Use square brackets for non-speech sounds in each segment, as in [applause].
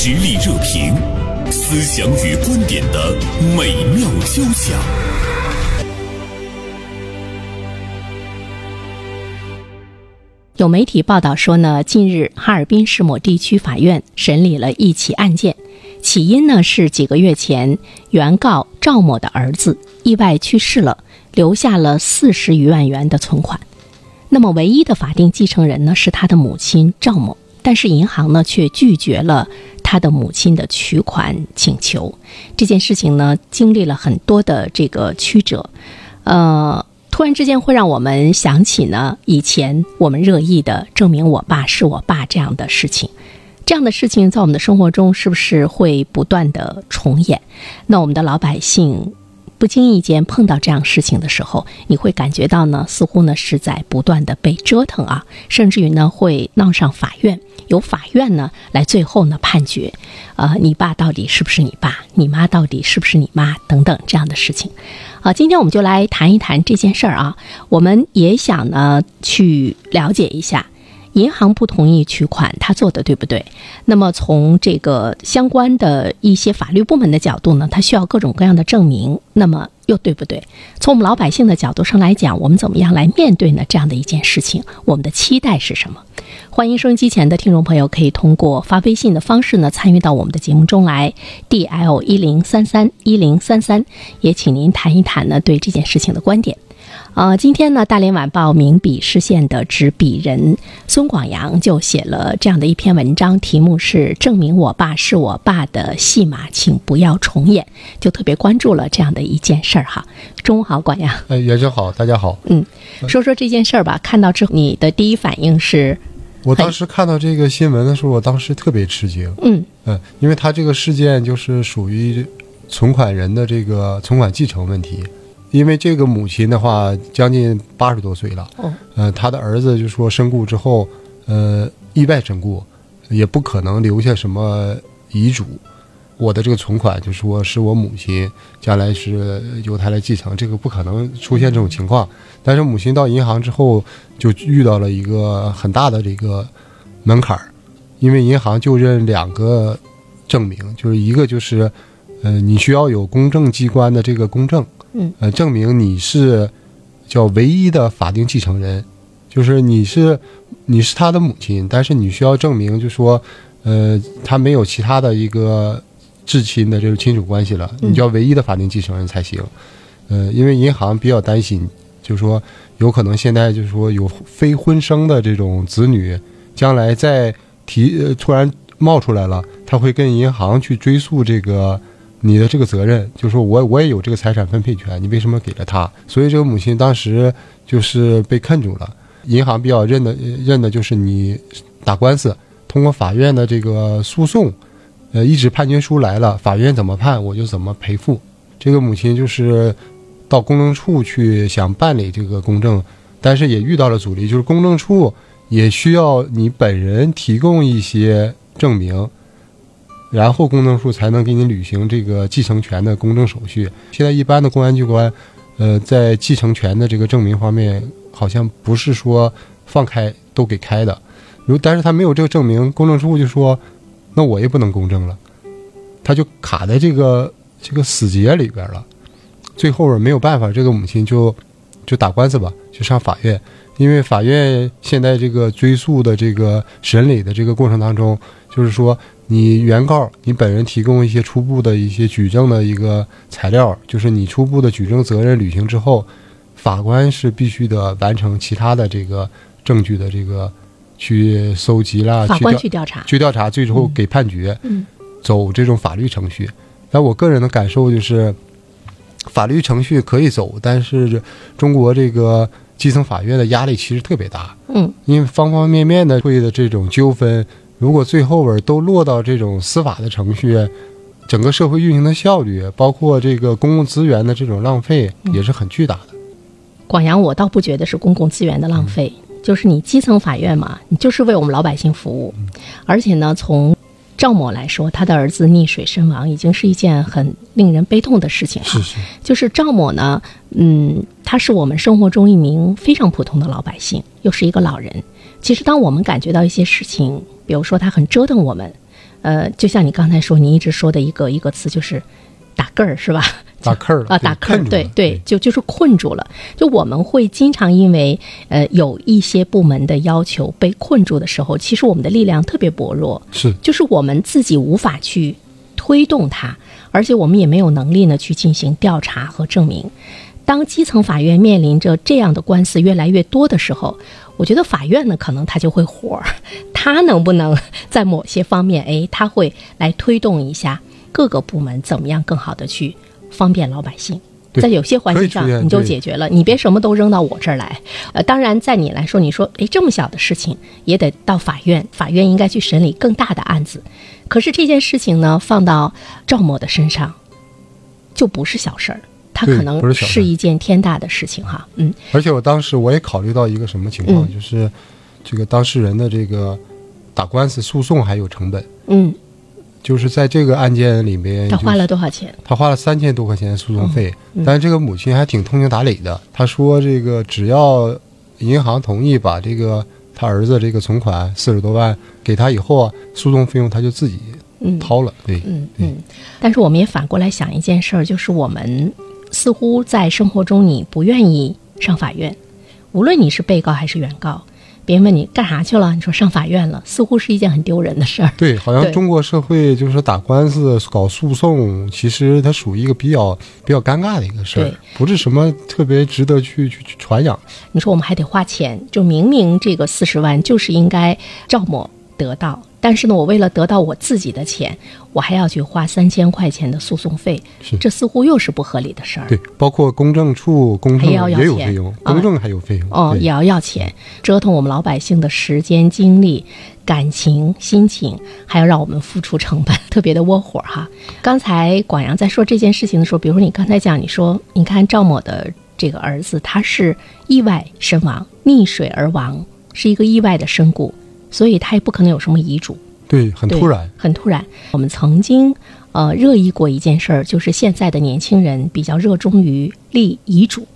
实力热评，思想与观点的美妙交响。有媒体报道说呢，近日哈尔滨市某地区法院审理了一起案件，起因呢是几个月前原告赵某的儿子意外去世了，留下了四十余万元的存款。那么唯一的法定继承人呢是他的母亲赵某，但是银行呢却拒绝了他的母亲的取款请求。这件事情呢经历了很多的这个曲折，呃。突然之间会让我们想起呢，以前我们热议的证明我爸是我爸这样的事情，这样的事情在我们的生活中是不是会不断的重演？那我们的老百姓不经意间碰到这样事情的时候，你会感觉到呢，似乎呢是在不断的被折腾啊，甚至于呢会闹上法院，由法院呢来最后呢判决，呃，你爸到底是不是你爸？你妈到底是不是你妈？等等这样的事情。好，今天我们就来谈一谈这件事儿啊。我们也想呢去了解一下，银行不同意取款，他做的对不对？那么从这个相关的一些法律部门的角度呢，他需要各种各样的证明，那么又对不对？从我们老百姓的角度上来讲，我们怎么样来面对呢？这样的一件事情，我们的期待是什么？欢迎收音机前的听众朋友，可以通过发微信的方式呢参与到我们的节目中来，D L 一零三三一零三三，也请您谈一谈呢对这件事情的观点。呃，今天呢，《大连晚报》名笔视线的执笔人孙广阳就写了这样的一篇文章，题目是“证明我爸是我爸的戏码，请不要重演”，就特别关注了这样的一件事儿哈。中午好，广阳。哎，袁生好，大家好。嗯，说说这件事儿吧。看到之后，你的第一反应是？我当时看到这个新闻的时候，我当时特别吃惊。嗯嗯，因为他这个事件就是属于存款人的这个存款继承问题。因为这个母亲的话，将近八十多岁了。嗯。呃，他的儿子就说身故之后，呃，意外身故，也不可能留下什么遗嘱。我的这个存款就说是我母亲将来是由他来继承，这个不可能出现这种情况。但是母亲到银行之后就遇到了一个很大的这个门槛儿，因为银行就认两个证明，就是一个就是，呃，你需要有公证机关的这个公证，嗯，呃，证明你是叫唯一的法定继承人，就是你是你是他的母亲，但是你需要证明，就说，呃，他没有其他的一个。至亲的这个亲属关系了，你叫唯一的法定继承人才行。呃，因为银行比较担心，就是说有可能现在就是说有非婚生的这种子女，将来再提突然冒出来了，他会跟银行去追溯这个你的这个责任，就是说我我也有这个财产分配权，你为什么给了他？所以这个母亲当时就是被困住了。银行比较认的认的就是你打官司，通过法院的这个诉讼。呃，一纸判决书来了，法院怎么判我就怎么赔付。这个母亲就是到公证处去想办理这个公证，但是也遇到了阻力，就是公证处也需要你本人提供一些证明，然后公证处才能给你履行这个继承权的公证手续。现在一般的公安机关，呃，在继承权的这个证明方面，好像不是说放开都给开的，如但是他没有这个证明，公证处就说。那我也不能公证了，他就卡在这个这个死结里边了。最后没有办法，这个母亲就就打官司吧，就上法院。因为法院现在这个追诉的这个审理的这个过程当中，就是说你原告你本人提供一些初步的一些举证的一个材料，就是你初步的举证责任履行之后，法官是必须得完成其他的这个证据的这个。去搜集啦，法官去调查，去调查，最后给判决，走这种法律程序。但我个人的感受就是，法律程序可以走，但是中国这个基层法院的压力其实特别大。嗯，因为方方面面的会的这种纠纷，如果最后边都落到这种司法的程序，整个社会运行的效率，包括这个公共资源的这种浪费，也是很巨大的。广阳，我倒不觉得是公共资源的浪费。就是你基层法院嘛，你就是为我们老百姓服务，而且呢，从赵某来说，他的儿子溺水身亡，已经是一件很令人悲痛的事情是是。就是赵某呢，嗯，他是我们生活中一名非常普通的老百姓，又是一个老人。其实，当我们感觉到一些事情，比如说它很折腾我们，呃，就像你刚才说，你一直说的一个一个词就是打个儿，是吧？[laughs] 打坑儿了啊，打坑儿，对对，就就是困住了。就我们会经常因为呃有一些部门的要求被困住的时候，其实我们的力量特别薄弱，是就是我们自己无法去推动它，而且我们也没有能力呢去进行调查和证明。当基层法院面临着这样的官司越来越多的时候，我觉得法院呢可能他就会火，他能不能 [laughs] 在某些方面，哎，他会来推动一下各个部门怎么样更好的去方便老百姓。在有些环节上你就解决了，你别什么都扔到我这儿来。呃，当然，在你来说，你说，诶，这么小的事情也得到法院，法院应该去审理更大的案子。可是这件事情呢，放到赵某的身上，就不是小事儿，它对可能不是一件天大的事情哈。嗯而且我当时我也考虑到一个什么情况，嗯就是这个当事人的这个打官司诉讼还有成本，嗯，就是在这个案件里面，他花了多少钱？他花了三千多块钱诉讼费，嗯但是这个母亲还挺通情达理的，她说这个只要银行同意把这个他儿子这个存款四十多万给他以后啊，诉讼费用他就自己嗯掏了，对，对嗯嗯。但是我们也反过来想一件事儿，就是我们似乎在生活中你不愿意上法院，无论你是被告还是原告，别人问你干啥去了，你说上法院了，似乎是一件很丢人的事儿。对，好像中国社会就是打官司、搞诉讼，其实它属于一个比较比较尴尬的一个事儿，不是什么特别值得去去去传扬。你说我们还得花钱，就明明这个四十万就是应该赵某得到，但是呢，我为了得到我自己的钱，我还要去花三千块钱的诉讼费，这似乎又是不合理的事儿。对，包括公证处公证也有费用，啊公证还有费用。哦，也要要钱，折腾我们老百姓的时间、精力、感情、心情，还要让我们付出成本，[laughs] 特别的窝火哈。刚才广阳在说这件事情的时候，比如说你刚才讲，你说你看赵某的这个儿子，他是意外身亡，溺水而亡，是一个意外的身故，所以他也不可能有什么遗嘱。对，很突然。很突然。我们曾经呃热议过一件事儿，就是现在的年轻人比较热衷于立遗嘱，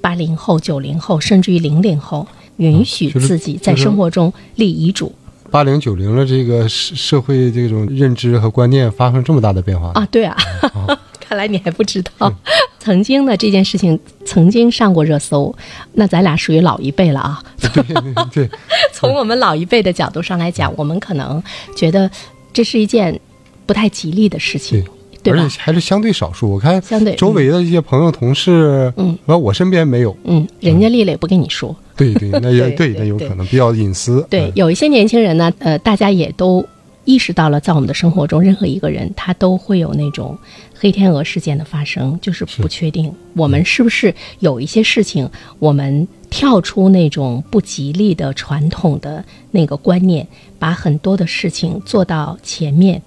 八零后、九零后，甚至于零零后，允许自己在生活中立遗嘱八零九零的这个社社会这种认知和观念发生这么大的变化啊。对啊，[laughs] 看来你还不知道。曾经呢，这件事情曾经上过热搜，那咱俩属于老一辈了啊。对 [laughs] 对对，[laughs] 从我们老一辈的角度上来讲，我们可能觉得这是一件不太吉利的事情，对吧而且？还是相对少数。我看相对周围的一些朋友、同事，嗯，完我身边没有。嗯，人家立了也不跟你说。对对，那也 [laughs] 对对那有可能比较隐私。嗯，对有一些年轻人呢，呃，大家也都意识到了，在我们的生活中，任何一个人他都会有那种黑天鹅事件的发生，就是不确定我们是不是有一些事情，我们跳出那种不吉利的传统的那个观念，把很多的事情做到前面。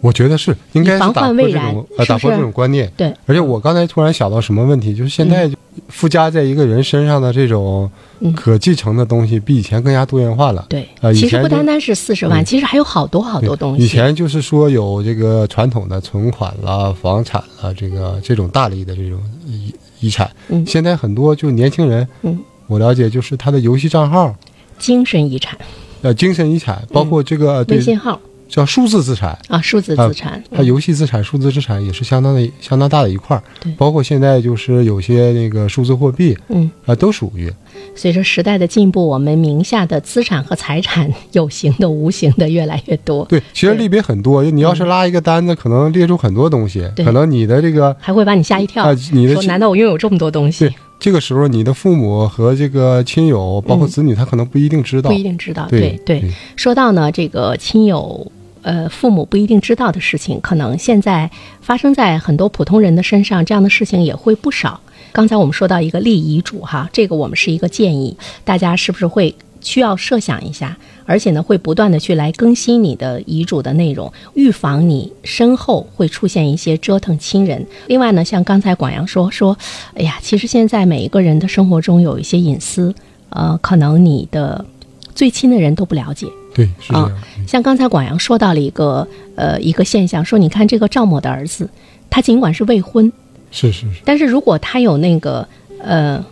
我觉得是应该是防打破这种呃打破这种观念。对，而且我刚才突然想到什么问题，就是现在附加在一个人身上的这种嗯。可继承的东西，比以前更加多元化了。对，呃以其实前不单单是四十万，嗯其实还有好多好多东西。以前就是说有这个传统的存款啦、房产啦，这个这种大类的这种遗遗产。嗯。现在很多就年轻人，嗯，我了解就是他的游戏账号，精神遗产、呃，精神遗产，包括这个、对。微信号叫数字资产。啊，数字啊资产，它游戏资产、数字资产也是相当的、相当大的一块儿对，包括现在就是有些那个数字货币嗯。啊，都属于随着时代的进步，我们名下的资产和财产，有形的、无形的越来越多，对。其实类别很多，你要是拉一个单子，可能列出很多东西，可能你的这个还会把你吓一跳。啊，你的说难道我拥有这么多东西对？这个时候，你的父母和这个亲友，包括子女，他可能不一定知道。不一定知道。对对对说到呢，这个亲友。呃，父母不一定知道的事情，可能现在发生在很多普通人的身上，这样的事情也会不少。刚才我们说到一个立遗嘱哈，这个我们是一个建议，大家是不是会需要设想一下？而且呢，会不断的去来更新你的遗嘱的内容，预防你身后会出现一些折腾亲人。另外呢，像刚才广阳说说，哎呀，其实现在每一个人的生活中有一些隐私，呃，可能你的最亲的人都不了解。对，是这样。啊像刚才广阳说到了一个呃一个现象，说你看这个赵某的儿子，他尽管是未婚，是是是，但是如果他有那个呃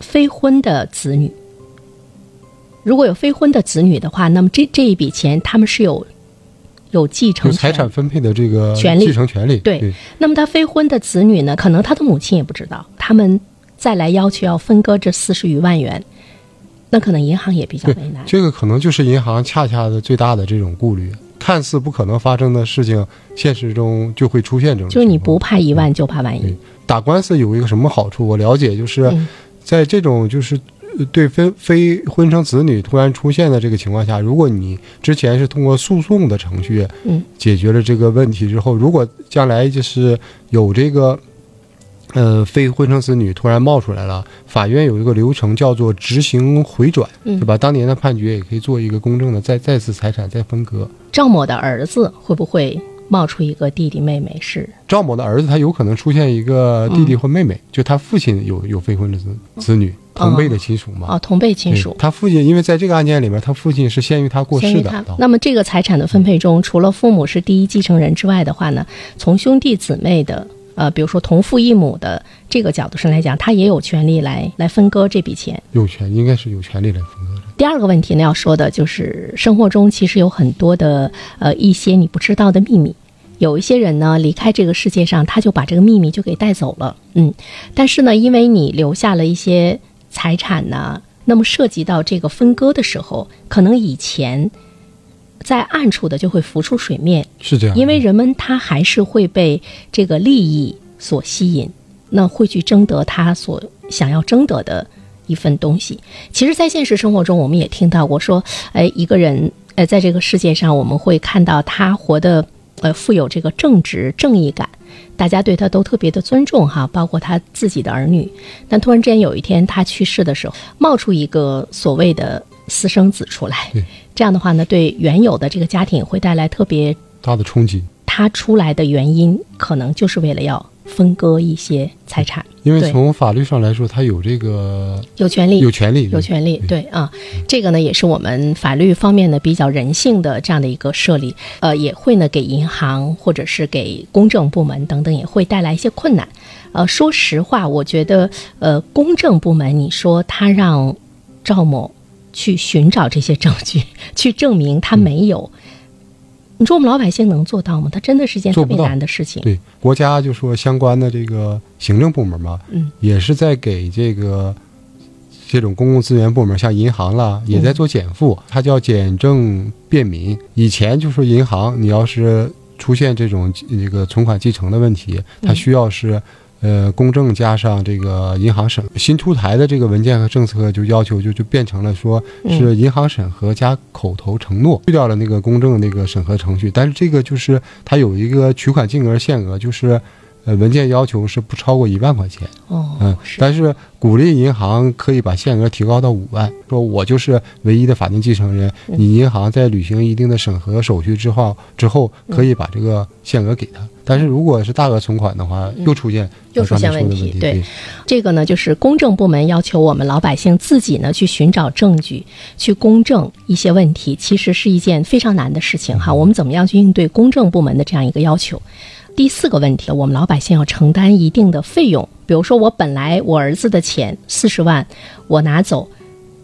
非婚的子女，如果有非婚的子女的话，那么这这一笔钱他们是有有继承有财产分配的这个权利继承权利。对对那么他非婚的子女呢，可能他的母亲也不知道，他们再来要求要分割这四十余万元，那可能银行也比较为难。这个可能就是银行恰恰的最大的这种顾虑。看似不可能发生的事情，现实中就会出现这种。就是你不怕一万就怕万一对，打官司有一个什么好处？我了解，就是嗯在这种就是呃对非非婚生子女突然出现的这个情况下，如果你之前是通过诉讼的程序嗯解决了这个问题之后，如果将来就是有这个。呃，非婚生子女突然冒出来了，法院有一个流程叫做执行回转，嗯对吧？当年的判决也可以做一个公正的再再次财产再分割。赵某的儿子会不会冒出一个弟弟妹妹是？赵某的儿子他有可能出现一个弟弟或妹妹，就他父亲有有非婚的子子女，同辈的亲属嘛。哦，同辈亲属。他父亲因为在这个案件里面，他父亲是先于他过世的。。那么这个财产的分配中，除了父母是第一继承人之外的话呢，从兄弟姊妹的呃，比如说同父异母的这个角度上来讲，他也有权利来来分割这笔钱。有权应该是有权利来分割的。第二个问题呢，要说的就是生活中其实有很多的呃一些你不知道的秘密。有一些人呢离开这个世界上，他就把这个秘密就给带走了，嗯，但是呢，因为你留下了一些财产呢，那么涉及到这个分割的时候，可能以前在暗处的就会浮出水面，是这样，因为人们他还是会被这个利益所吸引，那会去争得他所想要争得的一份东西。其实，在现实生活中，我们也听到过说，哎，一个人，呃，在这个世界上，我们会看到他活得，呃，富有这个正直、正义感，大家对他都特别的尊重哈，包括他自己的儿女。但突然之间有一天他去世的时候，冒出一个所谓的私生子出来对，这样的话呢，对原有的这个家庭会带来特别大的冲击。他出来的原因，可能就是为了要分割一些财产，因为从法律上来说，他有这个有权利，有权利，有权利，对。啊，这个呢也是我们法律方面呢比较人性的这样的一个设立，呃，也会呢给银行或者是给公证部门等等也会带来一些困难。呃，说实话，我觉得呃公证部门，你说他让赵某去寻找这些证据，[laughs] 去证明他没有。你说我们老百姓能做到吗？他真的是一件特别难的事情。对国家就说相关的这个行政部门嘛，嗯，也是在给这个这种公共资源部门，像银行啦，也在做减负，它叫简政便民。以前就说银行，你要是出现这种这个存款继承的问题，它需要是。呃，公证加上这个银行审，新出台的这个文件和政策就要求就就变成了说是银行审核加口头承诺，去掉了那个公证那个审核程序。但是这个就是它有一个取款金额限额，就是呃文件要求是不超过一万块钱。哦，嗯，但是鼓励银行可以把限额提高到五万，说我就是唯一的法定继承人，嗯你银行在履行一定的审核手续之后，之后可以把这个限额给他。但是如果是大额存款的话，又出现嗯又出现问题对这个呢，就是公证部门要求我们老百姓自己呢去寻找证据，去公证一些问题，其实是一件非常难的事情哈。我们怎么样去应对公证部门的这样一个要求？第四个问题，我们老百姓要承担一定的费用，比如说我本来我儿子的钱四十万，我拿走。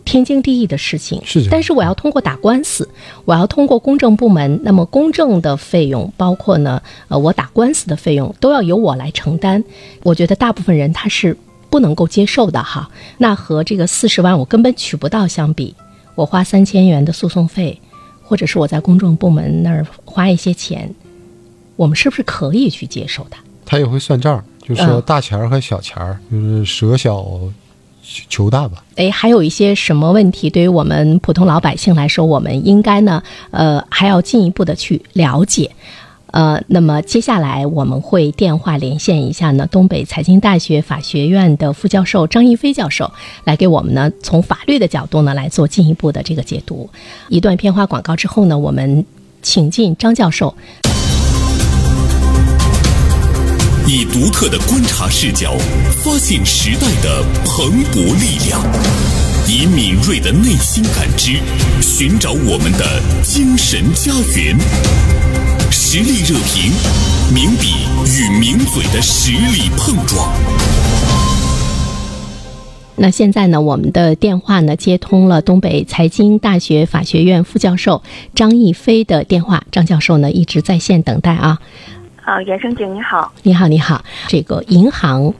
天经地义的事情，是但是我要通过打官司，我要通过公证部门，那么公证的费用，包括呢，呃，我打官司的费用，都要由我来承担。我觉得大部分人他是不能够接受的哈。那和这个四十万我根本取不到相比，我花三千元的诉讼费，或者是我在公证部门那儿花一些钱，我们是不是可以去接受它？他也会算账，就说嗯大钱儿和小钱儿，就是舍小求大吧。诶，还有一些什么问题，对于我们普通老百姓来说，我们应该呢，呃，还要进一步的去了解。呃，那么接下来我们会电话连线一下呢，东北财经大学法学院的副教授张一飞教授，来给我们呢从法律的角度呢来做进一步的这个解读。一段片花广告之后呢，我们请进张教授。以独特的观察视角，发现时代的蓬勃力量；以敏锐的内心感知，寻找我们的精神家园。实力热评，名笔与名嘴的实力碰撞。那现在呢，我们的电话呢接通了东北财经大学法学院副教授张毅飞的电话，张教授呢一直在线等待啊。啊，袁生姐你好，你好，你好。这个银行，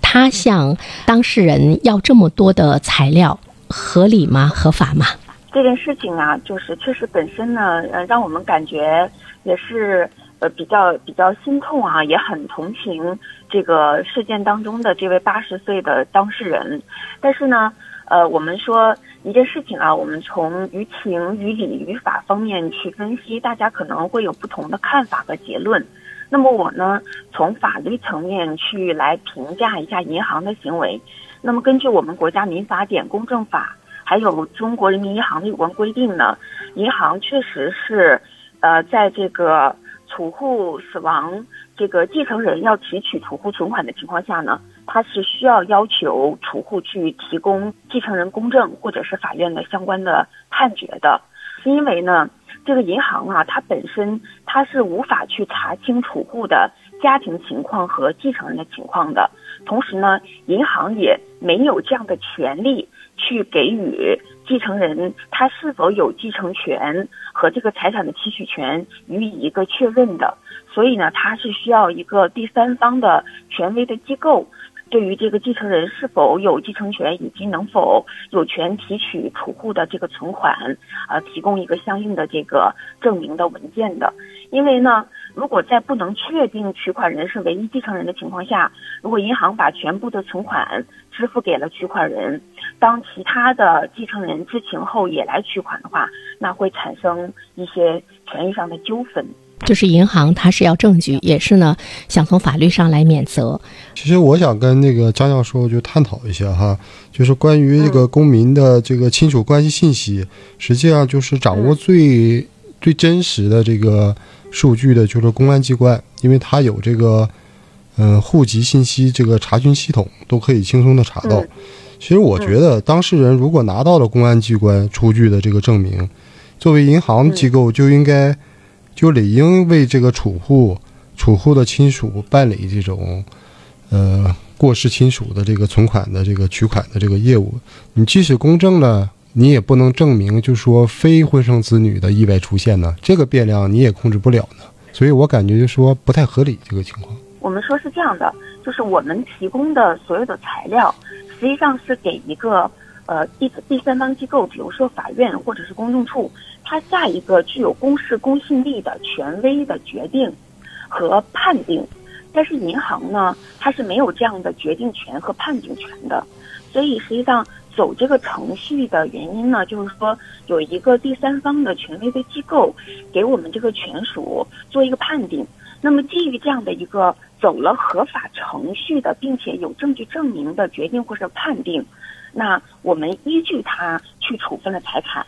他向当事人要这么多的材料，合理吗？合法吗？这件事情啊，就是确实本身呢，呃，让我们感觉也是呃比较比较心痛啊，也很同情这个事件当中的这位八十岁的当事人。但是呢，呃，我们说一件事情啊，我们从于情、于理、于法方面去分析，大家可能会有不同的看法和结论。那么我呢，从法律层面去来评价一下银行的行为。那么根据我们国家民法典、公证法，还有中国人民银行的有关规定呢，银行确实是，呃，在这个储户死亡、这个继承人要提取储户存款的情况下呢，它是需要要求储户去提供继承人公证或者是法院的相关的判决的，因为呢。这个银行啊，它本身它是无法去查清储户的家庭情况和继承人的情况的，同时呢，银行也没有这样的权利去给予继承人他是否有继承权和这个财产的提取权予以一个确认的，所以呢，它是需要一个第三方的权威的机构。对于这个继承人是否有继承权，以及能否有权提取储户的这个存款，啊，提供一个相应的这个证明的文件的。因为呢，如果在不能确定取款人是唯一继承人的情况下，如果银行把全部的存款支付给了取款人，当其他的继承人知情后也来取款的话，那会产生一些权益上的纠纷。就是银行，它是要证据，也是呢，想从法律上来免责。其实我想跟那个张教授就探讨一下哈，就是关于这个公民的这个亲属关系信息，实际上就是掌握最最真实的这个数据的，就是公安机关，因为它有这个嗯户籍信息这个查询系统，都可以轻松的查到。其实我觉得，当事人如果拿到了公安机关出具的这个证明，作为银行机构就应该。就理应为这个储户、储户的亲属办理这种，呃，过世亲属的这个存款的这个取款的这个业务。你即使公证了，你也不能证明，就说非婚生子女的意外出现呢，这个变量你也控制不了呢。所以我感觉就说不太合理这个情况。我们说是这样的，就是我们提供的所有的材料，实际上是给一个呃第第三方机构，比如说法院或者是公证处。它下一个具有公示公信力的权威的决定和判定，但是银行呢，它是没有这样的决定权和判定权的，所以实际上走这个程序的原因呢，就是说有一个第三方的权威的机构给我们这个权属做一个判定。那么基于这样的一个走了合法程序的，并且有证据证明的决定或者判定。那我们依据它去处分了财产，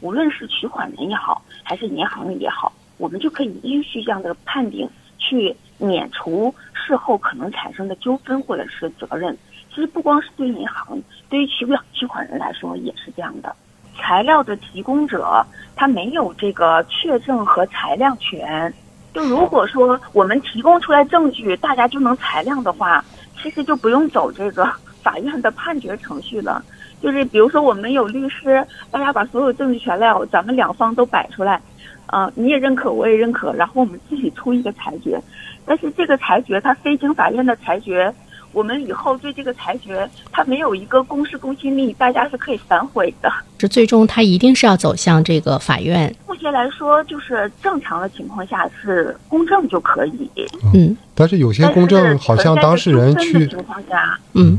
无论是取款人也好，还是银行也好，我们就可以依据这样的判定去免除事后可能产生的纠纷或者是责任。其实不光是对银行，对于取款取款人来说也是这样的。材料的提供者他没有这个确证和裁量权。就如果说我们提供出来证据，大家就能裁量的话，其实就不用走这个。法院的判决程序了，就是比如说我们有律师，大家把所有证据全料，咱们两方都摆出来，啊，你也认可，我也认可，然后我们自己出一个裁决。但是这个裁决它非经法院的裁决，我们以后对这个裁决它没有一个公示公信力，大家是可以反悔的。这最终它一定是要走向这个法院。目前来说，就是正常的情况下是公证就可以。嗯，但是有些公证好像当事人去情况下，嗯。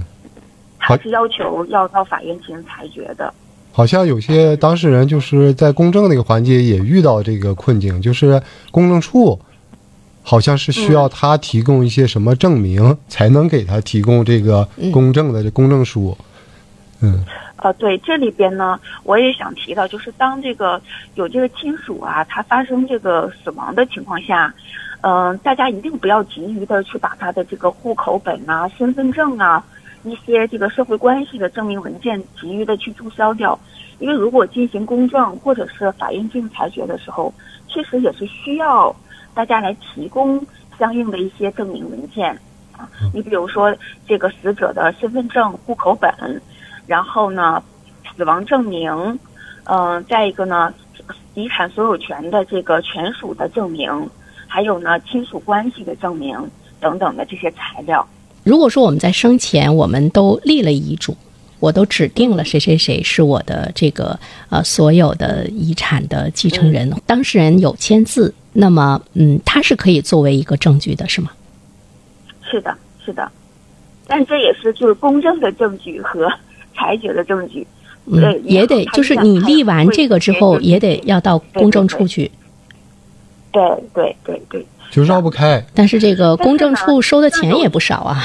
还是要求要到法院进行裁决的。好像有些当事人就是在公证那个环节也遇到这个困境，就是公证处好像是需要他提供一些什么证明，才能给他提供这个公证的这公证书。嗯，呃，对，这里边呢，我也想提到，就是当这个有这个亲属啊，他发生这个死亡的情况下，嗯，大家一定不要急于的去把他的这个户口本啊、身份证啊。一些这个社会关系的证明文件急于的去注销掉，因为如果进行公证或者是法院进行裁决的时候，确实也是需要大家来提供相应的一些证明文件啊。你比如说这个死者的身份证、户口本，然后呢，死亡证明，嗯、再一个呢，遗产所有权的这个权属的证明，还有呢亲属关系的证明等等的这些材料。如果说我们在生前我们都立了遗嘱，我都指定了谁谁谁是我的这个呃所有的遗产的继承人，当事人有签字，那么嗯，他是可以作为一个证据的，是吗？是的，是的，但这也是就是公正的证据和裁决的证据。嗯，也得就是你立完这个之后，也得要到公证处去。对对对对就绕不开。但是这个公证处收的钱也不少啊。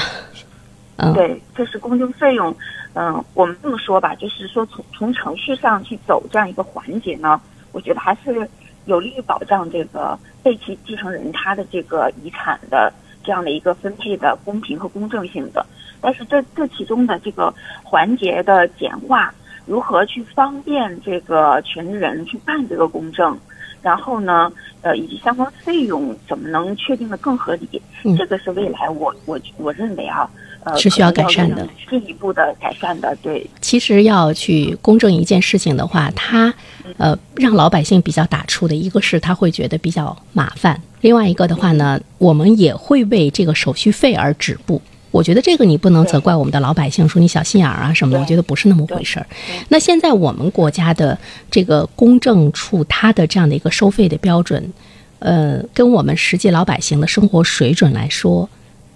嗯，对，这是公证费用。嗯，我们这么说吧，就是说从从程序上去走这样一个环节呢，我觉得还是有利于保障这个被其继承人他的这个遗产的这样的一个分配的公平和公正性的。但是这这其中的这个环节的简化，如何去方便这个权利人去办这个公证，然后呢，呃，以及相关费用怎么能确定的更合理？嗯这个是未来我我我认为啊，呃，是需要改善的进一步的改善的。对，其实要去公证一件事情的话，它呃让老百姓比较打怵的一个是他会觉得比较麻烦，另外一个的话呢，我们也会为这个手续费而止步。我觉得这个你不能责怪我们的老百姓，说你小心眼儿啊什么的，我觉得不是那么回事儿。那现在我们国家的这个公证处，它的这样的一个收费的标准，呃，跟我们实际老百姓的生活水准来说，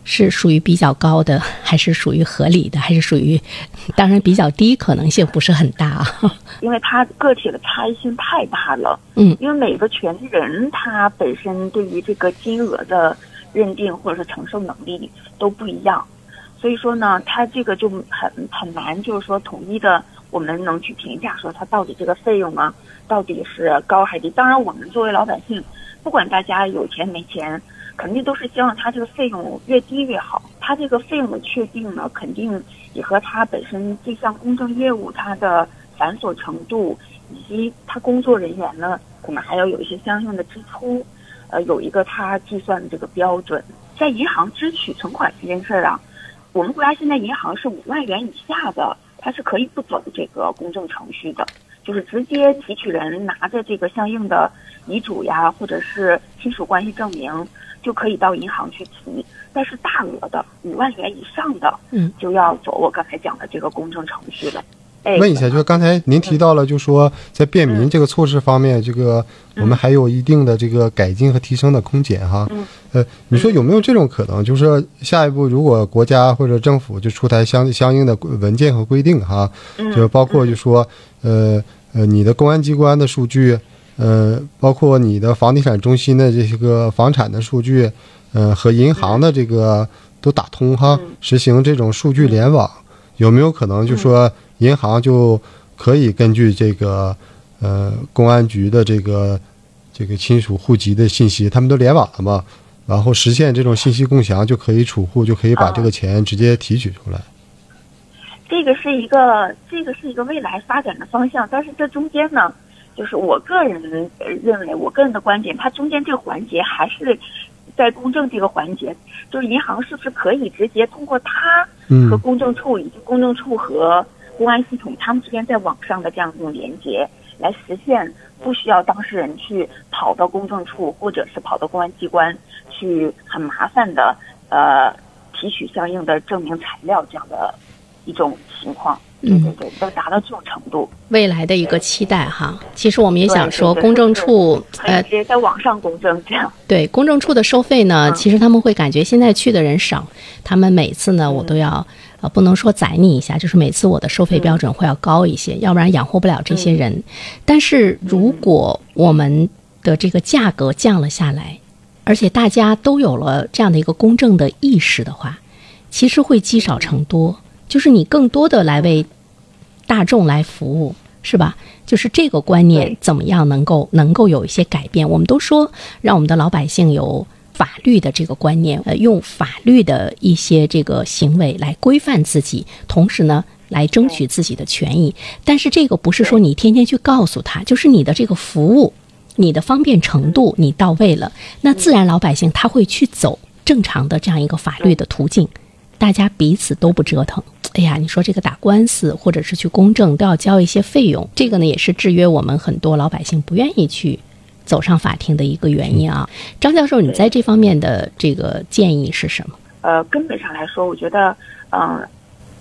是属于比较高的，还是属于合理的，还是属于当然比较低，可能性不是很大啊。[laughs] 因为它个体的差异性太大了。嗯，因为每个权利人他本身对于这个金额的认定或者是承受能力都不一样，所以说呢，他这个就很很难，就是说统一的我们能去评价说它到底这个费用啊，到底是高还是低。当然，我们作为老百姓，不管大家有钱没钱，肯定都是希望它这个费用越低越好。它这个费用的确定呢，肯定也和它本身这项公证业务它的繁琐程度，以及他工作人员呢，可能还要有一些相应的支出，呃，有一个他计算的这个标准。在银行支取存款这件事儿啊，我们国家现在银行是五万元以下的，它是可以不走这个公证程序的，就是直接提取人拿着这个相应的遗嘱呀，或者是亲属关系证明，就可以到银行去提。但是大额的五万元以上的，嗯，就要走我刚才讲的这个公证程序了。哎，问一下，就是刚才您提到了，就说在便民这个措施方面，这个我们还有一定的这个改进和提升的空间哈。嗯。呃，你说有没有这种可能？就是下一步如果国家或者政府就出台相相应的文件和规定哈，嗯就包括就说呃呃你的公安机关的数据，呃，包括你的房地产中心的这些个房产的数据，呃和银行的这个都打通哈，嗯。实行这种数据联网，有没有可能就说银行就可以根据这个呃公安局的这个这个亲属户籍的信息，他们都联网了嘛？然后实现这种信息共享，就可以储户就可以把这个钱直接提取出来。这个是一个，这个是一个未来发展的方向，但是这中间呢，就是我个人呃认为，我个人的观点，它中间这个环节还是在公证这个环节，就是银行是不是可以直接通过它嗯和公证处以及公证处和公安系统他们之间在网上的这样一种连接，来实现不需要当事人去跑到公证处或者是跑到公安机关去很麻烦的呃提取相应的证明材料这样的一种情况。对对对，要达到这种程度。未来的一个期待哈。其实我们也想说，公证处呃直接在网上公证这样。对公证处的收费呢，嗯其实他们会感觉现在去的人少，他们每次呢我都要呃不能说宰你一下，就是每次我的收费标准会要高一些，要不然养活不了这些人。但是如果我们的这个价格降了下来，而且大家都有了这样的一个公正的意识的话，其实会积少成多，就是你更多的来为大众来服务，是吧？就是这个观念怎么样能够能够有一些改变？我们都说让我们的老百姓有法律的这个观念，呃，用法律的一些这个行为来规范自己，同时呢。来争取自己的权益，但是这个不是说你天天去告诉他，就是你的这个服务，你的方便程度你到位了，那自然老百姓他会去走正常的这样一个法律的途径，大家彼此都不折腾。哎呀，你说这个打官司或者是去公证都要交一些费用，这个呢也是制约我们很多老百姓不愿意去走上法庭的一个原因啊。张教授，你在这方面的这个建议是什么？呃，根本上来说，我觉得，嗯、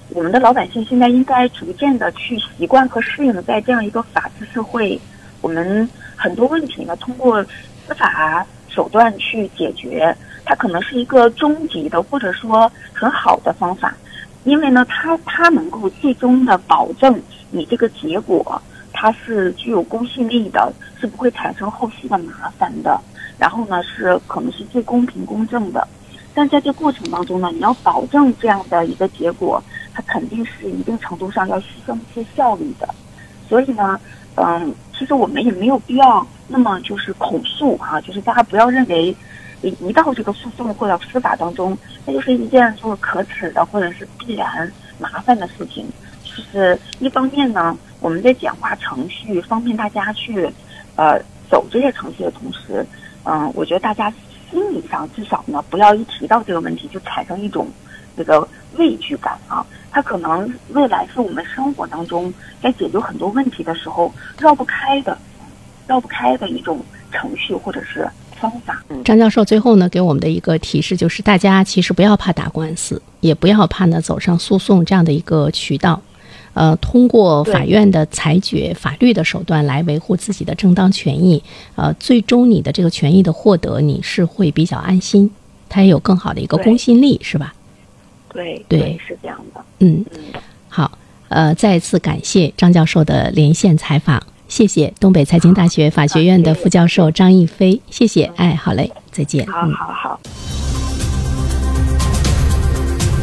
我们的老百姓现在应该逐渐的去习惯和适应在这样一个法治社会，我们很多问题呢，通过司法手段去解决，它可能是一个终极的或者说很好的方法，因为呢，它它能够最终的保证你这个结果它是具有公信力的，是不会产生后续的麻烦的，然后呢，是可能是最公平公正的。但在这过程当中呢，你要保证这样的一个结果，它肯定是一定程度上要牺牲一些效率的。所以呢，嗯，其实我们也没有必要那么就是恐诉啊，就是大家不要认为一一到这个诉讼或者司法当中，那就是一件就是可耻的或者是必然麻烦的事情。就是一方面呢，我们在简化程序，方便大家去呃走这些程序的同时，嗯，我觉得大家心理上至少呢，不要一提到这个问题就产生一种这个畏惧感啊。它可能未来是我们生活当中在解决很多问题的时候绕不开的，绕不开的一种程序或者是方法。嗯，张教授最后呢给我们的一个提示就是，大家其实不要怕打官司，也不要怕呢走上诉讼这样的一个渠道。呃，通过法院的裁决、法律的手段来维护自己的正当权益，呃，最终你的这个权益的获得，你是会比较安心，它也有更好的一个公信力，是吧？对对是这样的。嗯，嗯。好，呃，再次感谢张教授的连线采访，谢谢东北财经大学法学院的副教授张逸飞，谢谢，哎，好嘞，再见，好嗯。好好。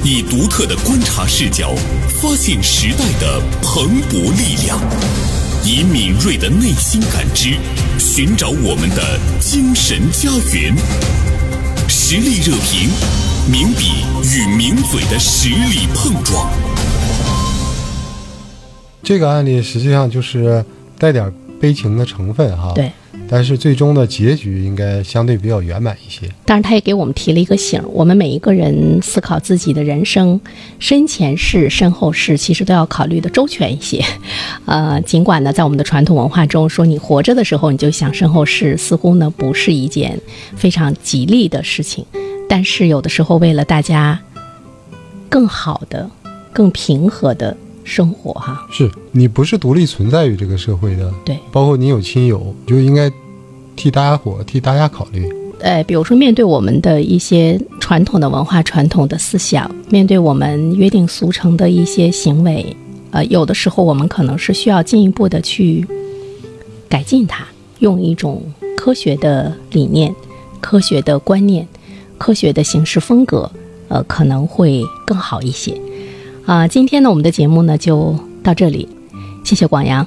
以独特的观察视角，发现时代的蓬勃力量；以敏锐的内心感知，寻找我们的精神家园。实力热评，名笔与名嘴的实力碰撞。这个案例实际上就是带点悲情的成分哈，对，但是最终的结局应该相对比较圆满一些。当然，他也给我们提了一个醒：我们每一个人思考自己的人生，身前事、身后事，其实都要考虑的周全一些。[laughs] 呃，尽管呢，在我们的传统文化中说，你活着的时候你就想身后事，似乎呢不是一件非常吉利的事情。但是有的时候，为了大家更好的、更平和的生活，哈，是你不是独立存在于这个社会的，对，包括你有亲友，就应该替大家伙、替大家考虑。呃，比如说面对我们的一些传统的文化、传统的思想，面对我们约定俗成的一些行为，呃，有的时候我们可能是需要进一步的去改进它，用一种科学的理念、科学的观念、科学的行事风格，呃，可能会更好一些。啊、今天呢，我们的节目呢就到这里，谢谢广阳。